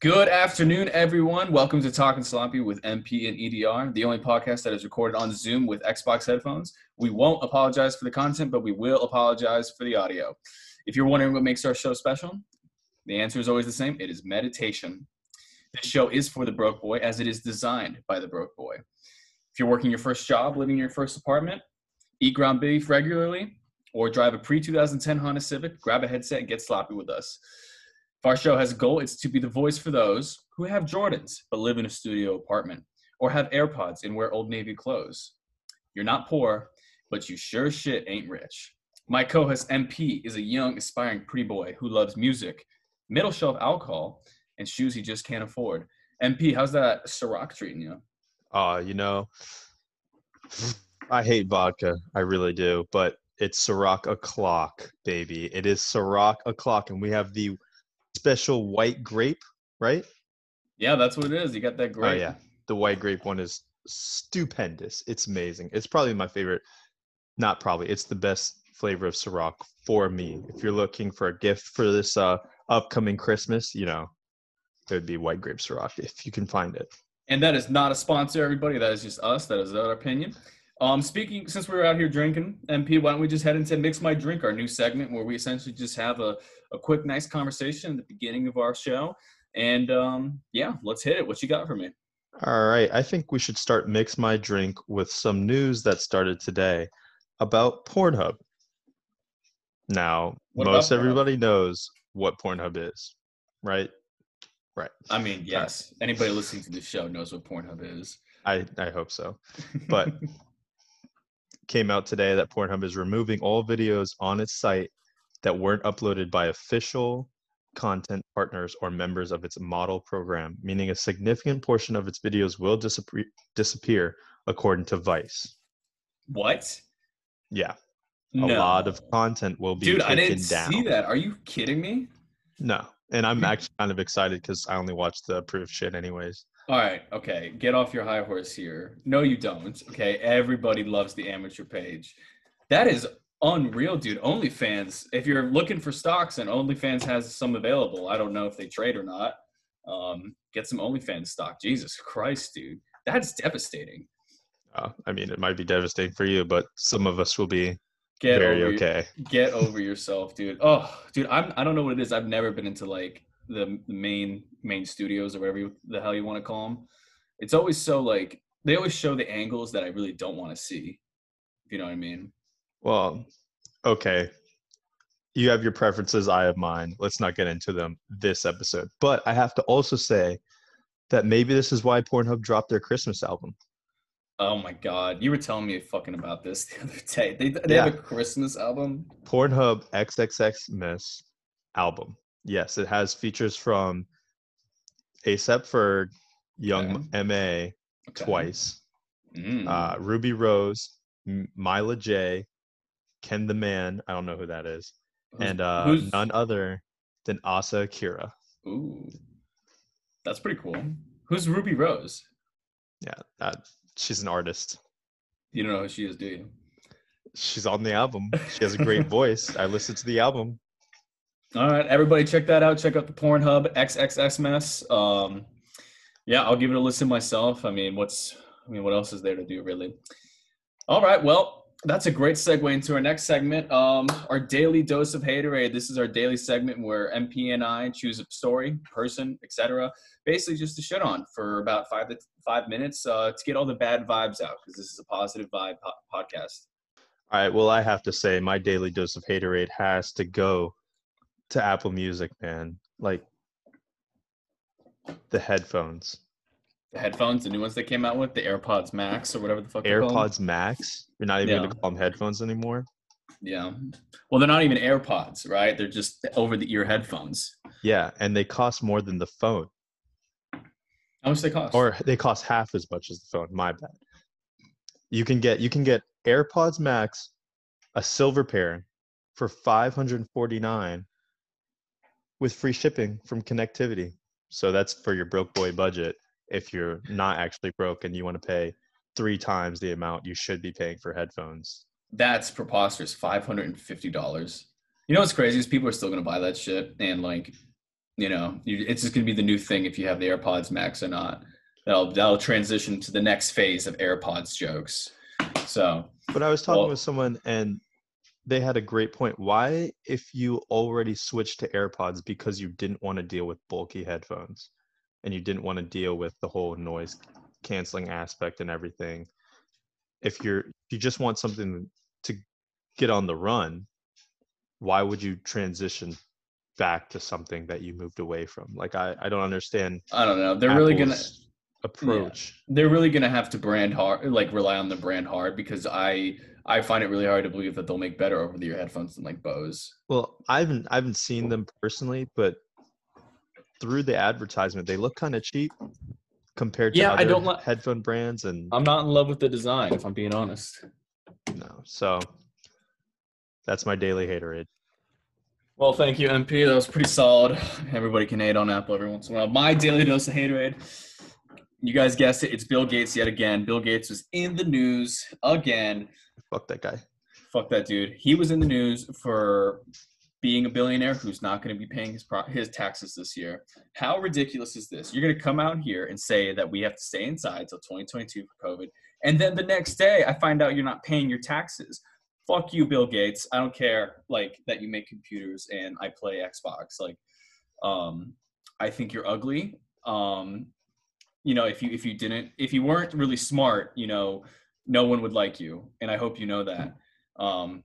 Good afternoon, everyone. Welcome to Talking Sloppy with MP and EDR, the only podcast that is recorded on Zoom with Xbox headphones. We won't apologize for the content, but we will apologize for the audio. If you're wondering what makes our show special, the answer is always the same it is meditation. This show is for the broke boy, as it is designed by the broke boy. If you're working your first job, living in your first apartment, eat ground beef regularly, or drive a pre 2010 Honda Civic, grab a headset and get sloppy with us. If our show has a goal, it's to be the voice for those who have Jordans but live in a studio apartment or have AirPods and wear Old Navy clothes. You're not poor, but you sure shit ain't rich. My co host MP is a young, aspiring pretty boy who loves music, middle shelf alcohol, and shoes he just can't afford. MP, how's that Ciroc treating you? Uh, you know, I hate vodka. I really do. But it's Ciroc o'clock, baby. It is Ciroc o'clock. And we have the special white grape, right? Yeah, that's what it is. You got that grape. Oh, yeah. The white grape one is stupendous. It's amazing. It's probably my favorite. Not probably. It's the best flavor of Ciroc for me. If you're looking for a gift for this uh, upcoming Christmas, you know, it would be white grape Ciroc if you can find it. And that is not a sponsor, everybody. That is just us. That is our opinion. Um, speaking, since we're out here drinking, MP, why don't we just head into Mix My Drink, our new segment where we essentially just have a, a quick, nice conversation at the beginning of our show. And um, yeah, let's hit it. What you got for me? All right. I think we should start Mix My Drink with some news that started today about Pornhub. Now, What most Pornhub? everybody knows what Pornhub is, right? Right. I mean, yes, anybody listening to this show knows what Pornhub is. I, I hope so. But came out today that Pornhub is removing all videos on its site that weren't uploaded by official content partners or members of its model program, meaning a significant portion of its videos will disappear, disappear according to Vice. what? Yeah, No. a lot of content will be Dude, taken I didn't down. see that. Are you kidding me? No, and I'm hmm. actually kind of excited because I only watch the approved shit anyways. All right, okay, get off your high horse here. No, you don't. Okay, everybody loves the amateur page. That is unreal, dude. OnlyFans. If you're looking for stocks and OnlyFans has some available, I don't know if they trade or not. Um, get some OnlyFans stock. Jesus Christ, dude, that's devastating. Uh, I mean, it might be devastating for you, but some of us will be Get very over your- okay. get over yourself, dude. Oh, dude, I'm I don't know what it is. I've never been into like the, the main main studios or whatever you, the hell you want to call them. It's always so like they always show the angles that I really don't want to see. If you know what I mean? Well, okay. You have your preferences, I have mine. Let's not get into them this episode. But I have to also say that maybe this is why Pornhub dropped their Christmas album. Oh my god, you were telling me fucking about this the other day. They they have a Christmas album. Pornhub XXX Miss album. Yes, it has features from ASAP Ferg, Young MA Okay. twice, Mm. uh, Ruby Rose, M- Mila J, Ken the Man. I don't know who that is. Who's- and uh, none other than Asa Akira. Ooh, that's pretty cool. Who's Ruby Rose? Yeah, that she's an artist. You don't know who she is, do you? She's on the album. She has a great voice. I listened to the album. All right, everybody, check that out. Check out the Pornhub XXX mess. Um, yeah, I'll give it a listen myself. I mean, what's I mean, what else is there to do, really? All right, well, that's a great segue into our next segment, um, our daily dose of haterade. This is our daily segment where MP and I choose a story, person, etc., basically just to shit on for about five to five minutes uh, to get all the bad vibes out because this is a positive vibe po- podcast. All right. Well, I have to say, my daily dose of haterade has to go to Apple Music, man. Like the headphones, The headphones, the new ones they came out with, the AirPods Max or whatever the fuck. AirPods Max. You're not even Yeah. gonna call them headphones anymore. Yeah. Well, they're not even AirPods, right? They're just over the ear headphones. Yeah, and they cost more than the phone, How much they cost? or they cost half as much as the phone. My bad. You can get you can get AirPods Max, a silver pair, for 549 with free shipping from connectivity. So that's for your broke boy budget. If you're not actually broke and you want to pay three times the amount you should be paying for headphones. That's preposterous. Five hundred and fifty dollars. You know what's crazy is people are still gonna buy that shit, and like, you know, you, it's just gonna be the new thing if you have the AirPods Max or not. That'll that'll transition to the next phase of AirPods jokes. So, But I was talking Well- with someone and they had a great point. Why, if you already switched to AirPods because you didn't want to deal with bulky headphones and you didn't want to deal with the whole noise canceling aspect and everything, if you're if you just want something to get on the run, why would you transition back to something that you moved away from? Like I, I don't understand I don't know. They're really gonna Approach. they're really gonna have to brand hard, like rely on the brand hard, because I I find it really hard to believe that they'll make better over the ear headphones than like Bose. Well, I haven't I haven't seen them personally, but through the advertisement, they look kind of cheap compared to Yeah, I other don't li- headphone brands, and I'm not in love with the design, if I'm being honest. no. So that's my daily haterade. Well, thank you, MP. That was pretty solid. Everybody can hate on Apple every once in a while. My daily dose of haterade. You guys guessed it. It's Bill Gates yet again. Bill Gates was in the news again. Fuck that guy. Fuck that dude. He was in the news for being a billionaire who's not going to be paying his pro- his taxes this year. How ridiculous is this? You're going to come out here and say that we have to stay inside till 2022 for COVID, and then the next day I find out you're not paying your taxes. Fuck you, Bill Gates. I don't care like that you make computers and I play Xbox. Like, um, I think you're ugly. Um, you know, if you if you didn't if you weren't really smart, you know, no one would like you, and I hope you know that. Um,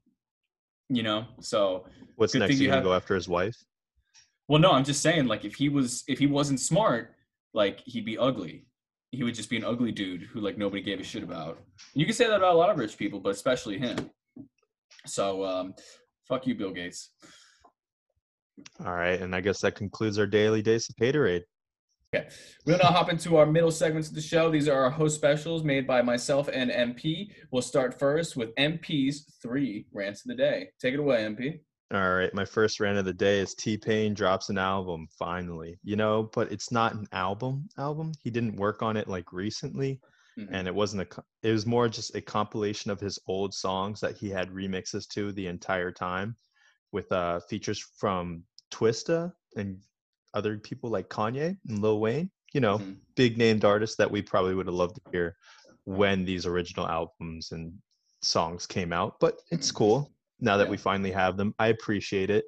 you know, so What's next? thing You you have- go after his wife? well, no, I'm just saying, like, if he was, if he wasn't smart, like, he'd be ugly. He would just be an ugly dude who, like, nobody gave a shit about. You can say that about a lot of rich people, but especially him. So, um, fuck you, Bill Gates. All right, and I guess that concludes our daily days of haterade. We'll now hop into our middle segments of the show. These are our host specials made by myself and MP. We'll start first with MP's three rants of the day. Take it away, MP. All right, my first rant of the day is T Pain drops an album finally. You know, but it's not an album. Album. He didn't work on it like recently. Mhm. and it wasn't a it was more just a compilation of his old songs that he had remixes to the entire time with uh features from twista and other people like kanye and lil wayne you know Mhm. big named artists that we probably would have loved to hear when these original albums and songs came out but it's cool now that Yeah. we finally have them i appreciate it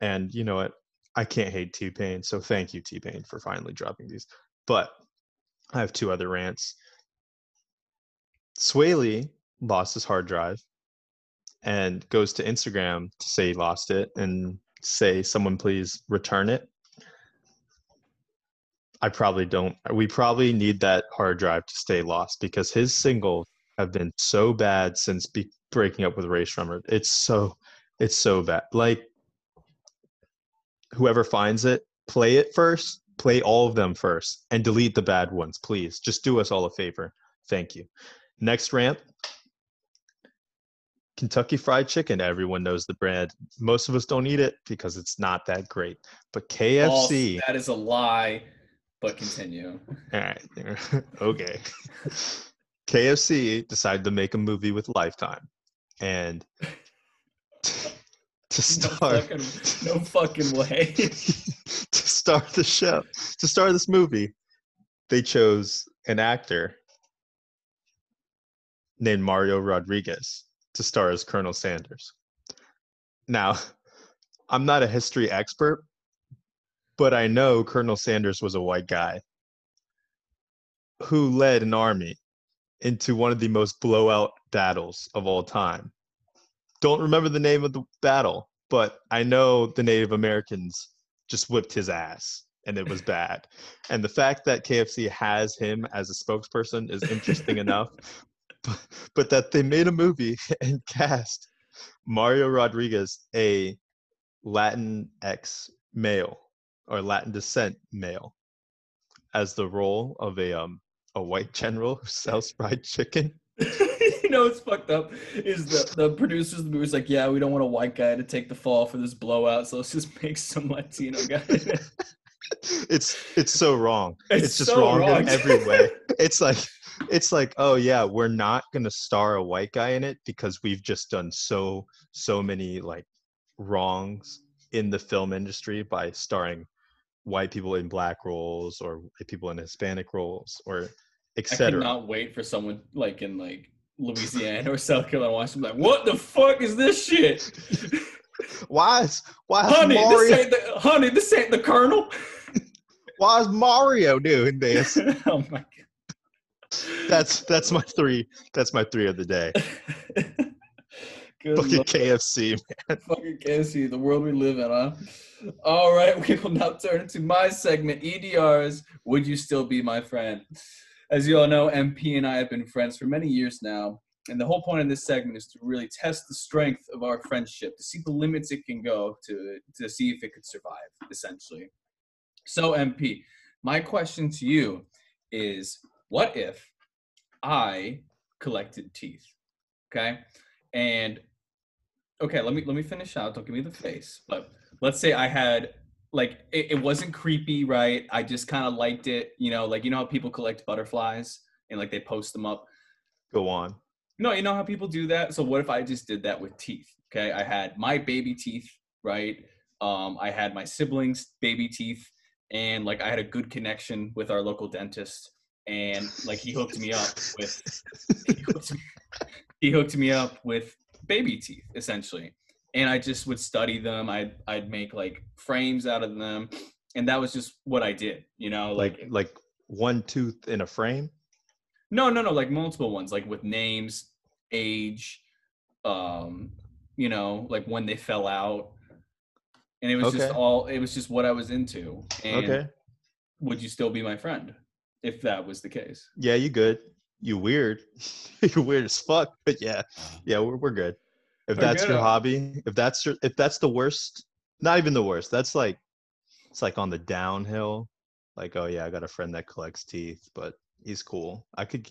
and you know what i can't hate t-pain so thank you t-pain for finally dropping these but i have two other rants Swae Lee lost his hard drive and goes to Instagram to say he lost it and say, someone please return it. I probably don't. We probably need that hard drive to stay lost because his singles have been so bad since be- breaking up with Rae Sremmurd. It's so, it's so bad. Like, whoever finds it, play it first, play all of them first, and delete the bad ones, please. Just do us all a favor. Thank you. Next rant Kentucky Fried Chicken. Everyone knows the brand. Most of us don't eat it because it's not that great. But False. KFC. That is a lie, but continue. All right. okay. KFC decided to make a movie with Lifetime. And to No start fucking, no fucking way. to start the show, to start this movie, they chose an actor named Mario Rodriguez to star as Colonel Sanders. Now, I'm not a history expert, but I know Colonel Sanders was a white guy who led an army into one of the most blowout battles of all time. Don't remember the name of the battle, but I know the Native Americans just whipped his ass and it was bad. And the fact that KFC has him as a spokesperson is interesting enough. But, but that they made a movie and cast Mario Rodriguez, a Latin X male or Latin descent male, as the role of a um a white general who sells fried chicken. you know what's fucked up is the the producers of the movie's like, yeah, we don't want a white guy to take the fall for this blowout, so let's just make some Latino guy. it." It's it's so wrong. It's It's, just so wrong, wrong. in every way. It's like it's like, oh yeah, we're not gonna star a white guy in it because we've just done so so many like wrongs in the film industry by starring white people in black roles or people in Hispanic roles or etc. I cannot wait for someone like in like Louisiana or South Carolina watching like, what the fuck is this shit? Why is why is honey, this Mario ain't the honey, this ain't the colonel. why is Mario doing this? oh my god. That's that's my three. That's my three of the day. Good Fucking. KFC. Fucking KFC, the world we live in, huh? All right, we will now turn into my segment, EDRs. Would you still be my friend? As you all know, MP and I have been friends for many years now, and the whole point of this segment is to really test the strength of our friendship, to see the limits it can go, to to see if it could survive, essentially. So, MP, my question to you is: What if I collected teeth? Okay, and okay, let me let me finish out. Don't give me the face. But let's say I had like it, it wasn't creepy, right? I just kind of liked it, you know, like you know how people collect butterflies and like they post them up. Go on. No, you know how people do that. So what if I just did that with teeth? Okay, I had my baby teeth, right? Um, I had my siblings' baby teeth, and like I had a good connection with our local dentist, and like he hooked me up with he hooked me, he hooked me up with baby teeth essentially. And i just would study them. I'd i'd make like frames out of them. And that was just what i did you know like, Like like one tooth in a frame. no no no like multiple ones like with names age um you know like when they fell out. And it was just all it was just what i was into. And Okay. would you still be my friend if that was the case? Yeah, you good. You weird. you weird as fuck. But yeah, uh-huh. yeah, we're we're good. If We're that's good, your hobby, if that's your, if that's the worst, not even the worst. That's like it's like on the downhill. Like, oh yeah, I got a friend that collects teeth, but he's cool. I could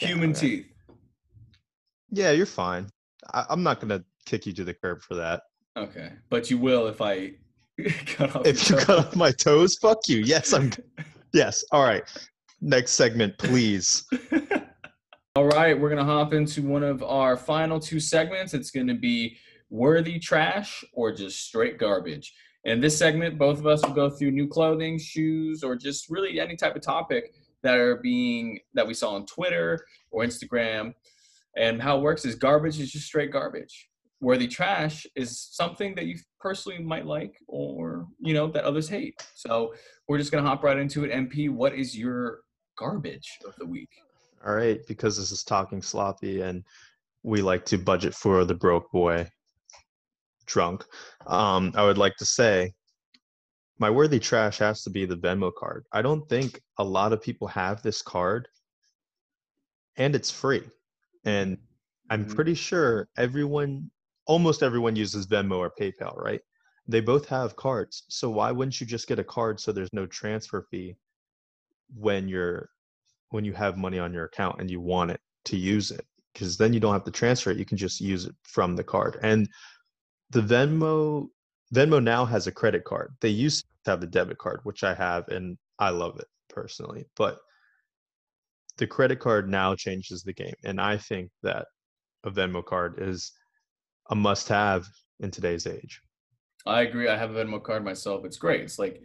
Yeah, human alright. teeth Yeah, you're fine. I, I'm not gonna kick you to the curb for that. okay but you will if i cut off If you your cut off my toes, fuck you. Yes, I'm. Yes. All right. Next segment, please. All right, we're going to hop into one of our final two segments. It's going to be worthy trash or just straight garbage. In this segment, both of us will go through new clothing, shoes, or just really any type of topic that are being that we saw on Twitter or Instagram. And how it works is garbage is just straight garbage. Worthy trash is something that you personally might like or, you know, that others hate. So, we're just going to hop right into it. MP, what is your garbage of the week? All right, because this is talking sloppy and we like to budget for the broke boy drunk. Um, I would like to say my worthy trash has to be the Venmo card. I don't think a lot of people have this card and it's free. And I'm Mhm. pretty sure everyone, almost everyone uses Venmo or PayPal, right? They both have cards. So why wouldn't you just get a card so there's no transfer fee when you're when you have money on your account and you want it to use it? Because then you don't have to transfer it. You can just use it from the card. And the Venmo Venmo now has a credit card. They used to have the debit card, which I have, and I love it personally. But the credit card now changes the game, and I think that a Venmo card is a must-have in today's age. I agree. I have a Venmo card myself. It's great. It's like,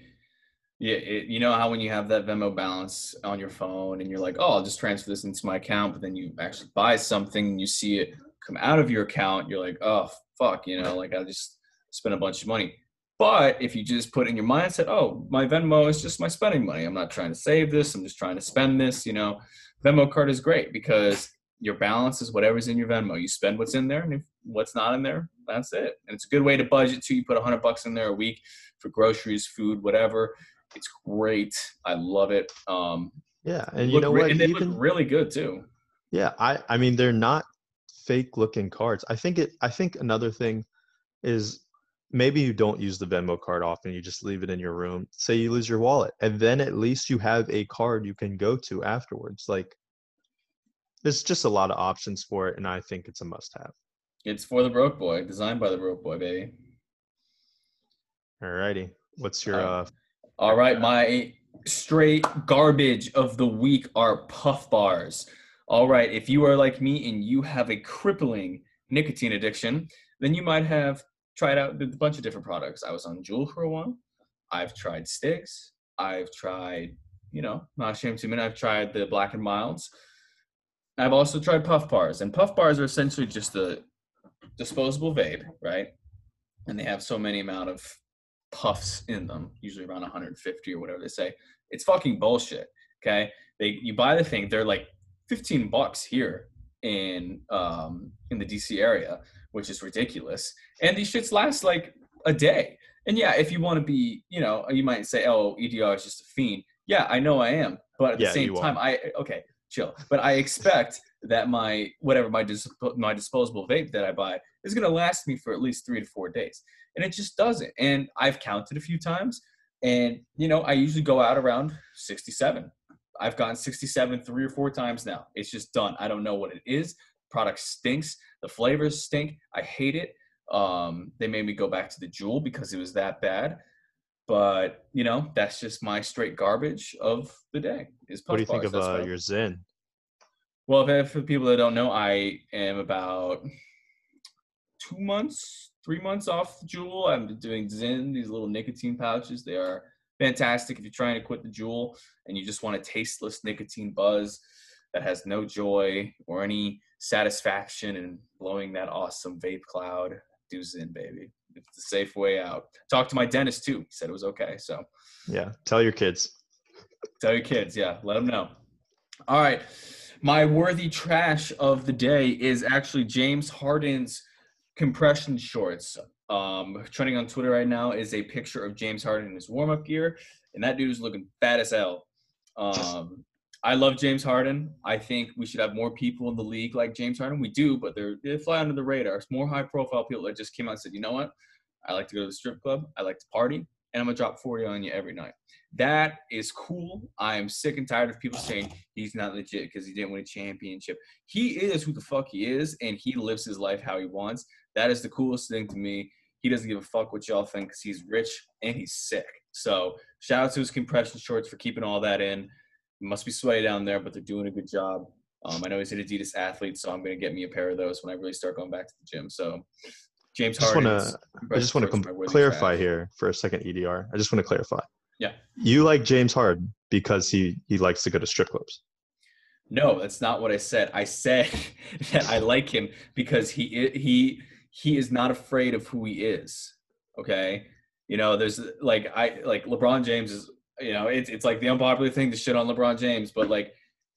yeah, it, you know how when you have that Venmo balance on your phone and you're like, oh, I'll just transfer this into my account, but then you actually buy something and you see it come out of your account, you're like, oh, fuck, you know, like I just spent a bunch of money. But if you just put in your mindset, oh, my Venmo is just my spending money. I'm not trying to save this. I'm just trying to spend this. You know, Venmo card is great because your balance is whatever's in your Venmo. You spend what's in there, and if what's not in there, that's it. And it's a good way to budget too. You put a hundred bucks in there a week for groceries, food, whatever. It's great. I love it. Um, Yeah, and you know re- what? And they Even look really good too. Yeah, I I mean they're not fake looking cards. I think it I think another thing is maybe you don't use the Venmo card often, you just leave it in your room. Say you lose your wallet and then at least you have a card you can go to afterwards. Like there's just a lot of options for it and I think it's a must have. It's for the broke boy, designed by the broke boy, baby. Alrighty. What's your Uh, uh All right, my straight garbage of the week are puff bars. All right, if you are like me and you have a crippling nicotine addiction, then you might have tried out a bunch of different products. I was on Juul for a while. I've tried sticks. I've tried, you know, not ashamed to admit, I've tried the black and milds. I've also tried puff bars, and puff bars are essentially just a disposable vape, right? And they have so many amount of puffs in them, usually around 150 or whatever they say. It's fucking bullshit. Okay, they you buy the thing, they're like 15 bucks here in um in the DC area, which is ridiculous. And these shits last like a day. And yeah, if you want to be, you know, you might say, "Oh, EDR is just a fiend." Yeah, I know I am, but at the same time, I okay, chill. But I expect that my whatever my dis- my disposable vape that I buy is gonna last me for at least three to four days, and it just doesn't. And I've counted a few times, and you know, I usually go out around sixty-seven. I've gotten sixty-seven three or four times now. It's just done. I don't know what it is. Product stinks. The flavors stink. I hate it. Um, they made me go back to the Juul because it was that bad. But you know, that's just my straight garbage of the day. Is What do you puff think bars. of uh, your Zyn? well, if, for people that don't know, I am about two months, three months off the Juul. I'm doing Zyn, these little nicotine pouches. They are fantastic if you're trying to quit the Juul and you just want a tasteless nicotine buzz that has no joy or any satisfaction in blowing that awesome vape cloud. Do Zyn, baby. It's the safe way out. Talk to my dentist too. He said it was okay. So Yeah, tell your kids. Tell your kids, yeah, let them know. All right. My worthy trash of the day is actually James Harden's compression shorts. Um, trending on Twitter right now is a picture of James Harden in his warm up gear, and that dude is looking fat as hell. Um, I love James Harden. I think we should have more people in the league like James Harden. We do, but they're they fly under the radar. It's more high profile people that just came out and said, you know what? I like to go to the strip club. I like to party, and I'm gonna drop 40 on you every night. That is cool. I am sick and tired of people saying he's not legit because he didn't win a championship. He is who the fuck he is, and he lives his life how he wants. That is the coolest thing to me. He doesn't give a fuck what y'all think because he's rich and he's sick. So shout out to his compression shorts for keeping all that in. Must be sweaty down there, but they're doing a good job. Um, I know he's an Adidas athlete, so I'm gonna get me a pair of those when I really start going back to the gym. So James I just Harden. I just want to clarify here for a second, EDR. I just want to clarify. Yeah. You like James Harden because he he likes to go to strip clubs. No, that's not what I said. I said that I like him because he he he is not afraid of who he is. Okay, you know, there's like I like LeBron James is you know it's it's like the unpopular thing to shit on LeBron James, but like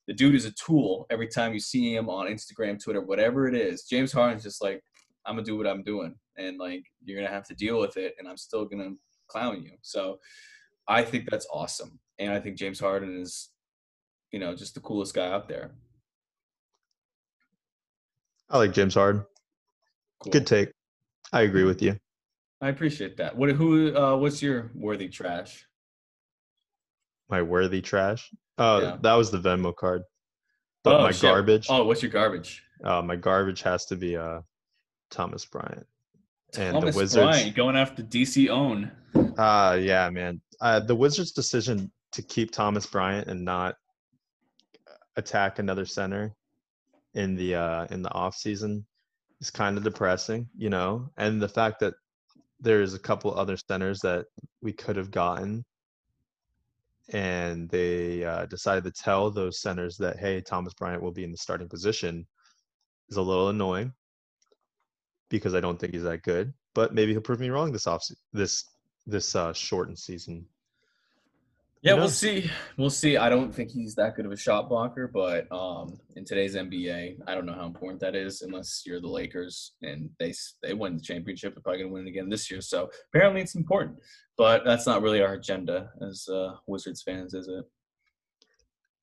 the dude is a tool. Every time you see him on Instagram, Twitter, whatever it is, James Harden's just like I'm gonna do what I'm doing, and like you're gonna have to deal with it, and I'm still gonna clown you. So I think that's awesome, and I think James Harden is you know, just the coolest guy out there. I like James Harden. Cool. Good take. I agree with you. I appreciate that. What who uh what's your worthy trash? My worthy trash. Oh, Yeah. that was the Venmo card. But Oh, my shit. garbage. Oh, what's your garbage? Uh, my garbage has to be uh, Thomas Bryant. And Thomas the Wizards. Bryant going after DC own. Uh yeah, man. Uh, the Wizards' decision to keep Thomas Bryant and not attack another center in the uh, in the off season is kind of depressing, you know. And the fact that there's a couple other centers that we could have gotten, and they uh, decided to tell those centers that hey, Thomas Bryant will be in the starting position, is a little annoying because I don't think he's that good. But maybe he'll prove me wrong this off this this uh, shortened season. Yeah, we'll see. We'll see. I don't think he's that good of a shot blocker, but um in today's NBA, I don't know how important that is unless you're the Lakers and they they win the championship. They're probably gonna win it again this year. So apparently it's important. But that's not really our agenda as uh, Wizards fans, is it?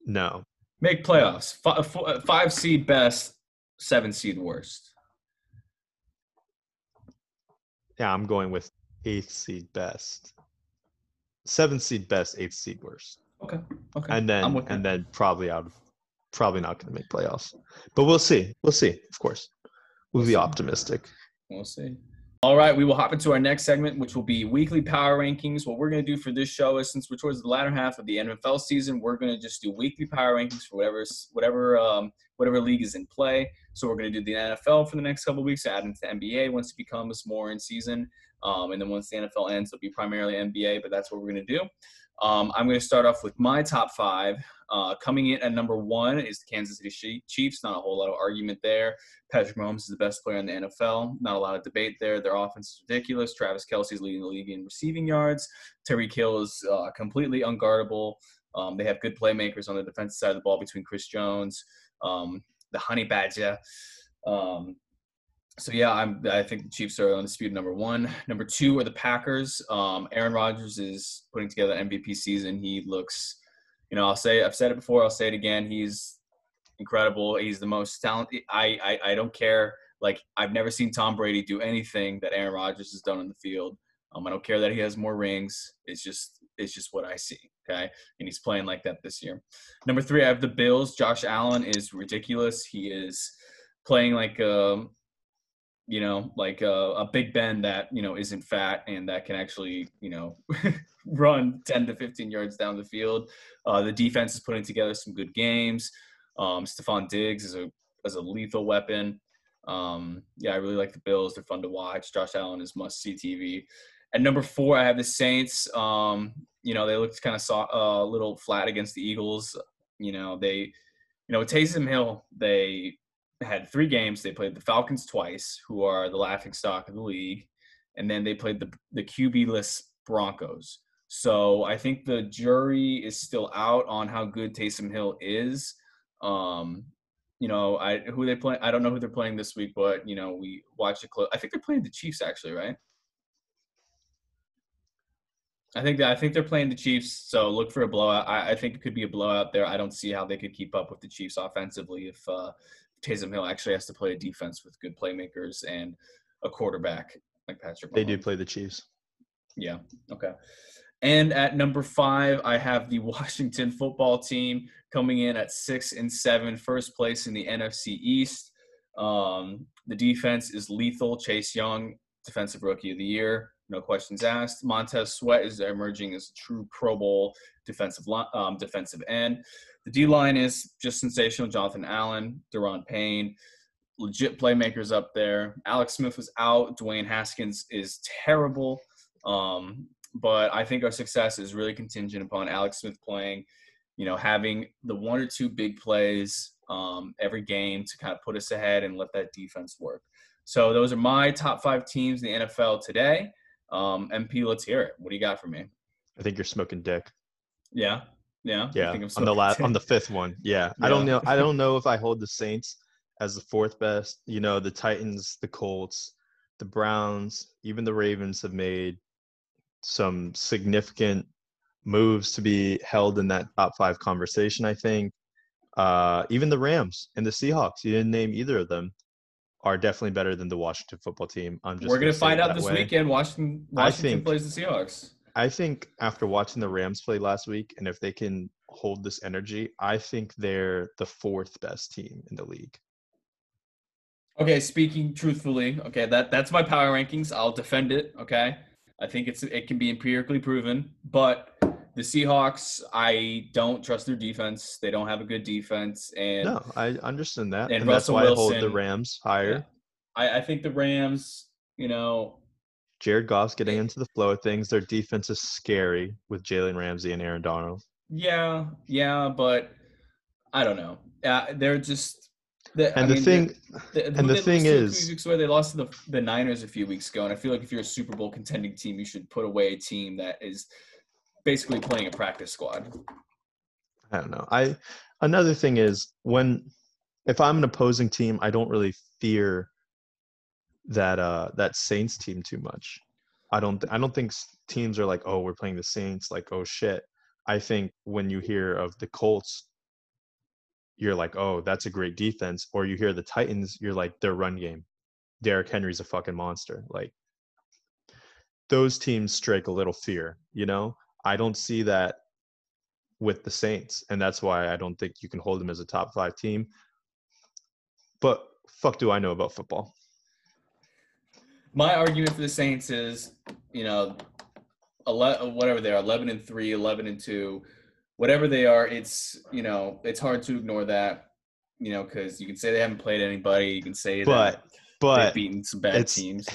No, Make playoffs. F- Five seed best, seven seed worst. Yeah, I'm going with eighth seed best, seventh seed best, eighth seed worst, Okay. Okay. and then and then probably out of probably not going to make playoffs. But we'll see. We'll see. Of course, we'll, We'll be see. optimistic. We'll see. All right, we will hop into our next segment, which will be weekly power rankings. What we're going to do for this show is, since we're towards the latter half of the NFL season, we're going to just do weekly power rankings for whatever whatever um, whatever league is in play. So we're going to do the NFL for the next couple weeks, add into the NBA once it becomes more in season. Um, and then once the NFL ends, it'll be primarily NBA, but that's what we're going to do. Um, I'm going to start off with my top five. Uh, coming in at number one is the Kansas City Chiefs. Not a whole lot of argument there. Patrick Mahomes is the best player in the NFL. Not a lot of debate there. Their offense is ridiculous. Travis Kelce is leading the league in receiving yards. Tyreek Hill is uh, completely unguardable. Um, they have good playmakers on the defensive side of the ball between Chris Jones, um, the Honey Badger. Um, so yeah, I'm, I think the Chiefs are undisputed number one. Number two are the Packers. Um, Aaron Rodgers is putting together an MVP season. He looks, you know, I'll say I've said it before. I'll say it again. He's incredible. He's the most talented. I, I I don't care. Like I've never seen Tom Brady do anything that Aaron Rodgers has done on the field. Um, I don't care that he has more rings. It's just it's just what I see. Okay, and he's playing like that this year. Number three, I have the Bills. Josh Allen is ridiculous. He is playing like um, you know, like a, a, Big Ben that you know isn't fat and that can actually you know run 10 to 15 yards down the field. Uh, the defense is putting together some good games. Um, Stefon Diggs is a as a lethal weapon. Um, yeah, I really like the Bills. They're fun to watch. Josh Allen is must see TV. At number four, I have the Saints. Um, you know, they looked kind of saw, uh, a little flat against the Eagles. You know, they, you know, Taysom Hill, they had three games. They played the Falcons twice, who are the laughing stock of the league, and then they played the the QB-less Broncos. So I think the jury is still out on how good Taysom Hill is. Um, you know, I who they play. I don't know who they're playing this week, but you know, we watched it close. I think they're playing the Chiefs actually, right? I think that I think they're playing the Chiefs, so look for a blowout. I, I, think it could be a blowout there. I don't see how they could keep up with the Chiefs offensively if uh, Taysom Hill actually has to play a defense with good playmakers and a quarterback like Patrick. Mahomes. They do play the Chiefs. Yeah. Okay. And at number five, I have the Washington football team coming in at six and seven, first place in the NFC East. Um, the defense is lethal. Chase Young, defensive rookie of the year, no questions asked. Montez Sweat is emerging as a true Pro Bowl defensive um, defensive end. The D line is just sensational. Jonathan Allen, Daron Payne, legit playmakers up there. Alex Smith was out. Dwayne Haskins is terrible. Um, but I think our success is really contingent upon Alex Smith playing, you know, having the one or two big plays um, every game to kind of put us ahead and let that defense work. So those are my top five teams in the NFL today. Um, MP, let's hear it. What do you got for me? I think you're smoking dick. Yeah. Yeah. Yeah. On the last, on the fifth one. Yeah. yeah. I don't know. I don't know if I hold the Saints as the fourth best. You know, the Titans, the Colts, the Browns, even the Ravens have made some significant moves to be held in that top five conversation. I think. Uh, even the Rams and the Seahawks. You didn't name either of them are definitely better than the Washington football team. I'm just We're gonna, gonna find out this way. weekend. Washington Washington think, plays the Seahawks. I think after watching the Rams play last week, and if they can hold this energy, I think they're the fourth best team in the league. Okay, speaking truthfully, okay, that that's my power rankings. I'll defend it. Okay, I think it's it can be empirically proven, but the Seahawks, I don't trust their defense. They don't have a good defense, and no, I understand that, and, and that's why Wilson, I hold the Rams higher. Yeah, I, I think the Rams, you know, Jared Goff's getting into the flow of things. Their defense is scary with Jalen Ramsey and Aaron Donald. Yeah, yeah, but I don't know. Uh, they're just. The, and the mean, thing, the, and the thing is, away, they lost to the the Niners a few weeks ago, and I feel like if you're a Super Bowl contending team, you should put away a team that is basically playing a practice squad. I don't know. I another thing is when if I'm an opposing team, I don't really fear that uh that Saints team too much. I don't I don't think teams are like, "Oh, we're playing the Saints," like, "Oh shit." I think when you hear of the Colts, you're like, "Oh, that's a great defense." Or you hear the Titans, you're like, "Their run game. Derrick Henry's a fucking monster." Like those teams strike a little fear, you know? I don't see that with the Saints, and that's why I don't think you can hold them as a top 5 team. But fuck do I know about football? My argument for the Saints is, you know, 11, whatever they are, 11 and 3, 11 and 2, whatever they are, it's, you know, it's hard to ignore that, you know, because you can say they haven't played anybody. You can say but, that but they've beaten some bad teams.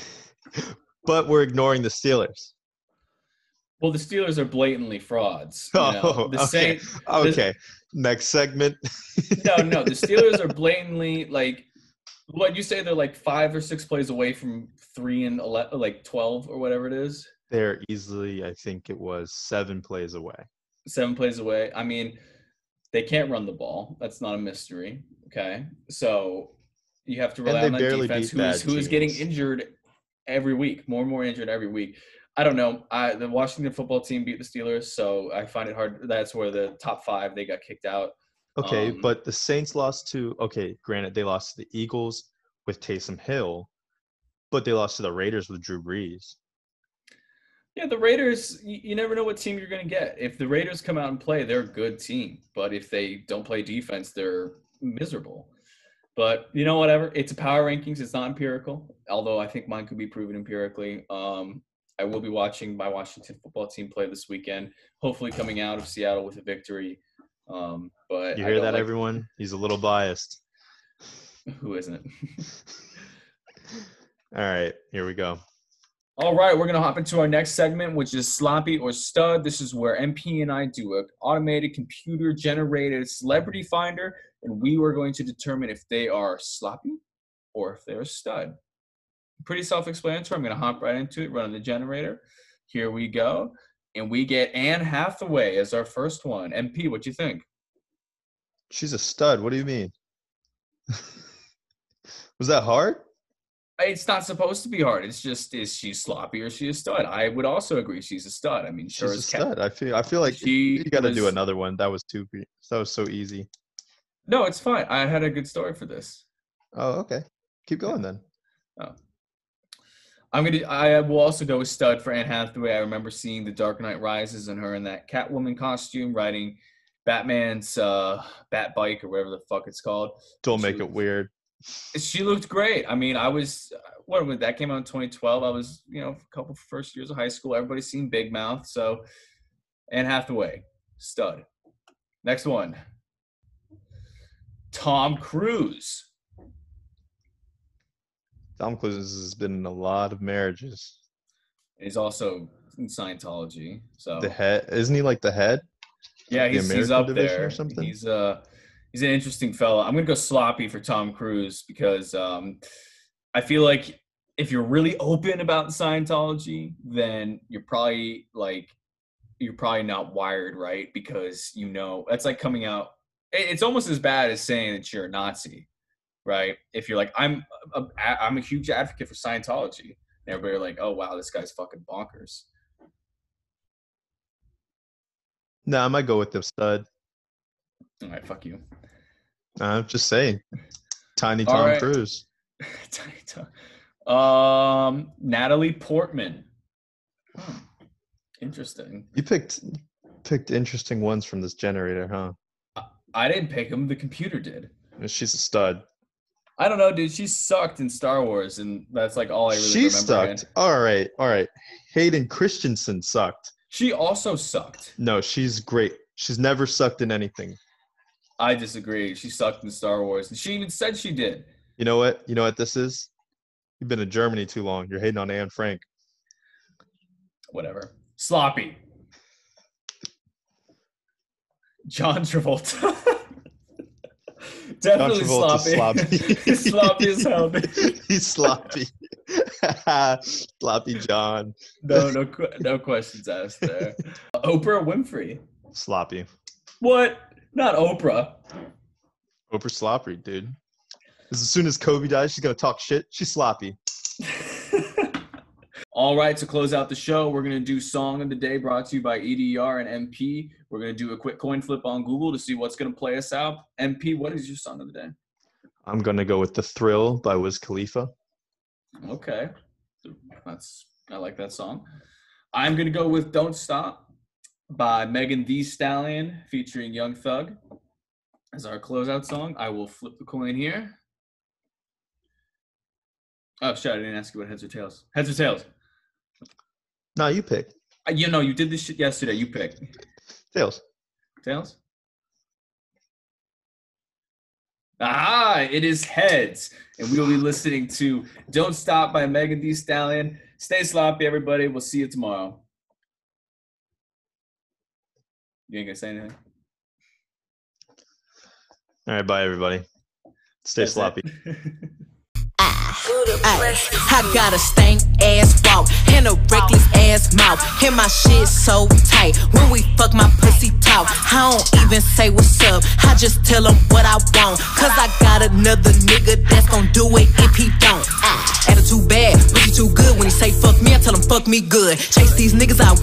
but we're ignoring the Steelers. Well, the Steelers are blatantly frauds. You know? Oh, the okay. Saint, Okay, next segment. no, no, the Steelers are blatantly like what you say. They're like five or six plays away from three and 11, like twelve or whatever it is. They're easily, I think it was seven plays away. seven plays away. I mean, they can't run the ball. That's not a mystery. Okay, so you have to rely on that defense, who is, who is getting injured every week, more and more injured every week. I don't know. I, the Washington football team beat the Steelers, so I find it hard. That's where the top five they got kicked out. Okay, Um, but the Saints lost to okay, granted they lost to the Eagles with Taysom Hill, but they lost to the Raiders with Drew Brees. Yeah, the Raiders. You, you never know what team you're going to get. If the Raiders come out and play, they're a good team. But if they don't play defense, they're miserable. But you know, whatever. It's a power rankings. It's not empirical. Although I think mine could be proven empirically. Um, I will be watching my Washington football team play this weekend. Hopefully, coming out of Seattle with a victory. Um, but You hear that, like- everyone? He's a little biased. Who isn't? All right, here we go. All right, we're gonna hop into our next segment, which is sloppy or stud. This is where MP and I do an automated computer generated celebrity finder, and we are going to determine if they are sloppy or if they're a stud. Pretty self-explanatory. I'm gonna hop right into it, run on the generator. Here we go, and we get Anne Hathaway as our first one. MP, what do you think? She's a stud. What do you mean? Was that hard? It's not supposed to be hard. It's just is she sloppy or is she a stud? I would also agree she's a stud. I mean, sure She's a as cat. stud. I feel. I feel like She you got to do another one. That was too. That was so easy. No, it's fine. I had a good story for this. Oh, okay. Keep going then. Oh. I'm gonna. I will also go with stud for Anne Hathaway. I remember seeing The Dark Knight Rises and her in that Catwoman costume, riding Batman's uh, Bat bike or whatever the fuck it's called. Don't She make it weird. She looked great. I mean, I was what when that came out in 2012. I was you know a couple first years of high school. Everybody's seen Big Mouth, so Anne Hathaway, stud. Next one, Tom Cruise. Tom Cruise has been in a lot of marriages. He's also in Scientology. So The head isn't he like the head? Yeah, the he's, he's up division or there. something? He's uh he's an interesting fellow. I'm gonna go sloppy for Tom Cruise because um I feel like if you're really open about Scientology, then you're probably like you're probably not wired right because you know that's like coming out. It's almost as bad as saying that you're a Nazi, right? If you're like I'm a, I'm a huge advocate for Scientology, and everybody like, oh wow, this guy's fucking bonkers. No, I might go with the stud. All right, fuck you. I'm just saying. Tiny Tom right. Cruise. Tiny Tom. Um, Natalie Portman. Hmm, Interesting. You picked picked interesting ones from this generator, huh? I didn't pick them. The computer did. She's a stud. I don't know, dude. She sucked in Star Wars, and that's like all I really she remember. sucked. her in. All right, all right. Hayden Christensen sucked. She also sucked. No, she's great. She's never sucked in anything. I disagree. She sucked in Star Wars, and she even said she did. You know what? You know what this is? You've been in Germany too long. You're hating on Anne Frank. Whatever. Sloppy. John Travolta. Definitely sloppy. sloppy. sloppy as hell. He's sloppy. sloppy John. No, no, no questions asked there. Oprah Winfrey. Sloppy. What? Not Oprah. Oprah sloppy, dude. As soon as Kobe dies, she's gonna talk shit. She's sloppy. All right, to close out the show, we're going to do Song of the Day brought to you by EDR and MP. We're going to do a quick coin flip on Google to see what's going to play us out. MP, what is your Song of the Day? I'm gonna go with the Thrill by Wiz Khalifa. Okay. That's I like that song. I'm going to go with Don't Stop by Megan Thee Stallion featuring Young Thug as our closeout song. I will flip the coin here. Oh shit, I didn't ask you what heads or tails. Heads or tails. Nah, you pick. Uh, You know, you did this shit yesterday. You pick. Tails. Tails? Ah, It is heads, and we will be listening to "Don't Stop" by Megan Thee Stallion. Stay sloppy, everybody. We'll see you tomorrow. You ain't gonna say anything. All right, bye everybody. Stay That's sloppy. Ay, I got a stank ass walk and a reckless ass mouth. And my shit so tight. When we fuck, my pussy talk. I don't even say what's up. I just tell him what I want. Cause I got another nigga that's gon' do it if he don't. Attitude bad, pussy too good. When he say fuck me, I tell him fuck me good. Chase these niggas out.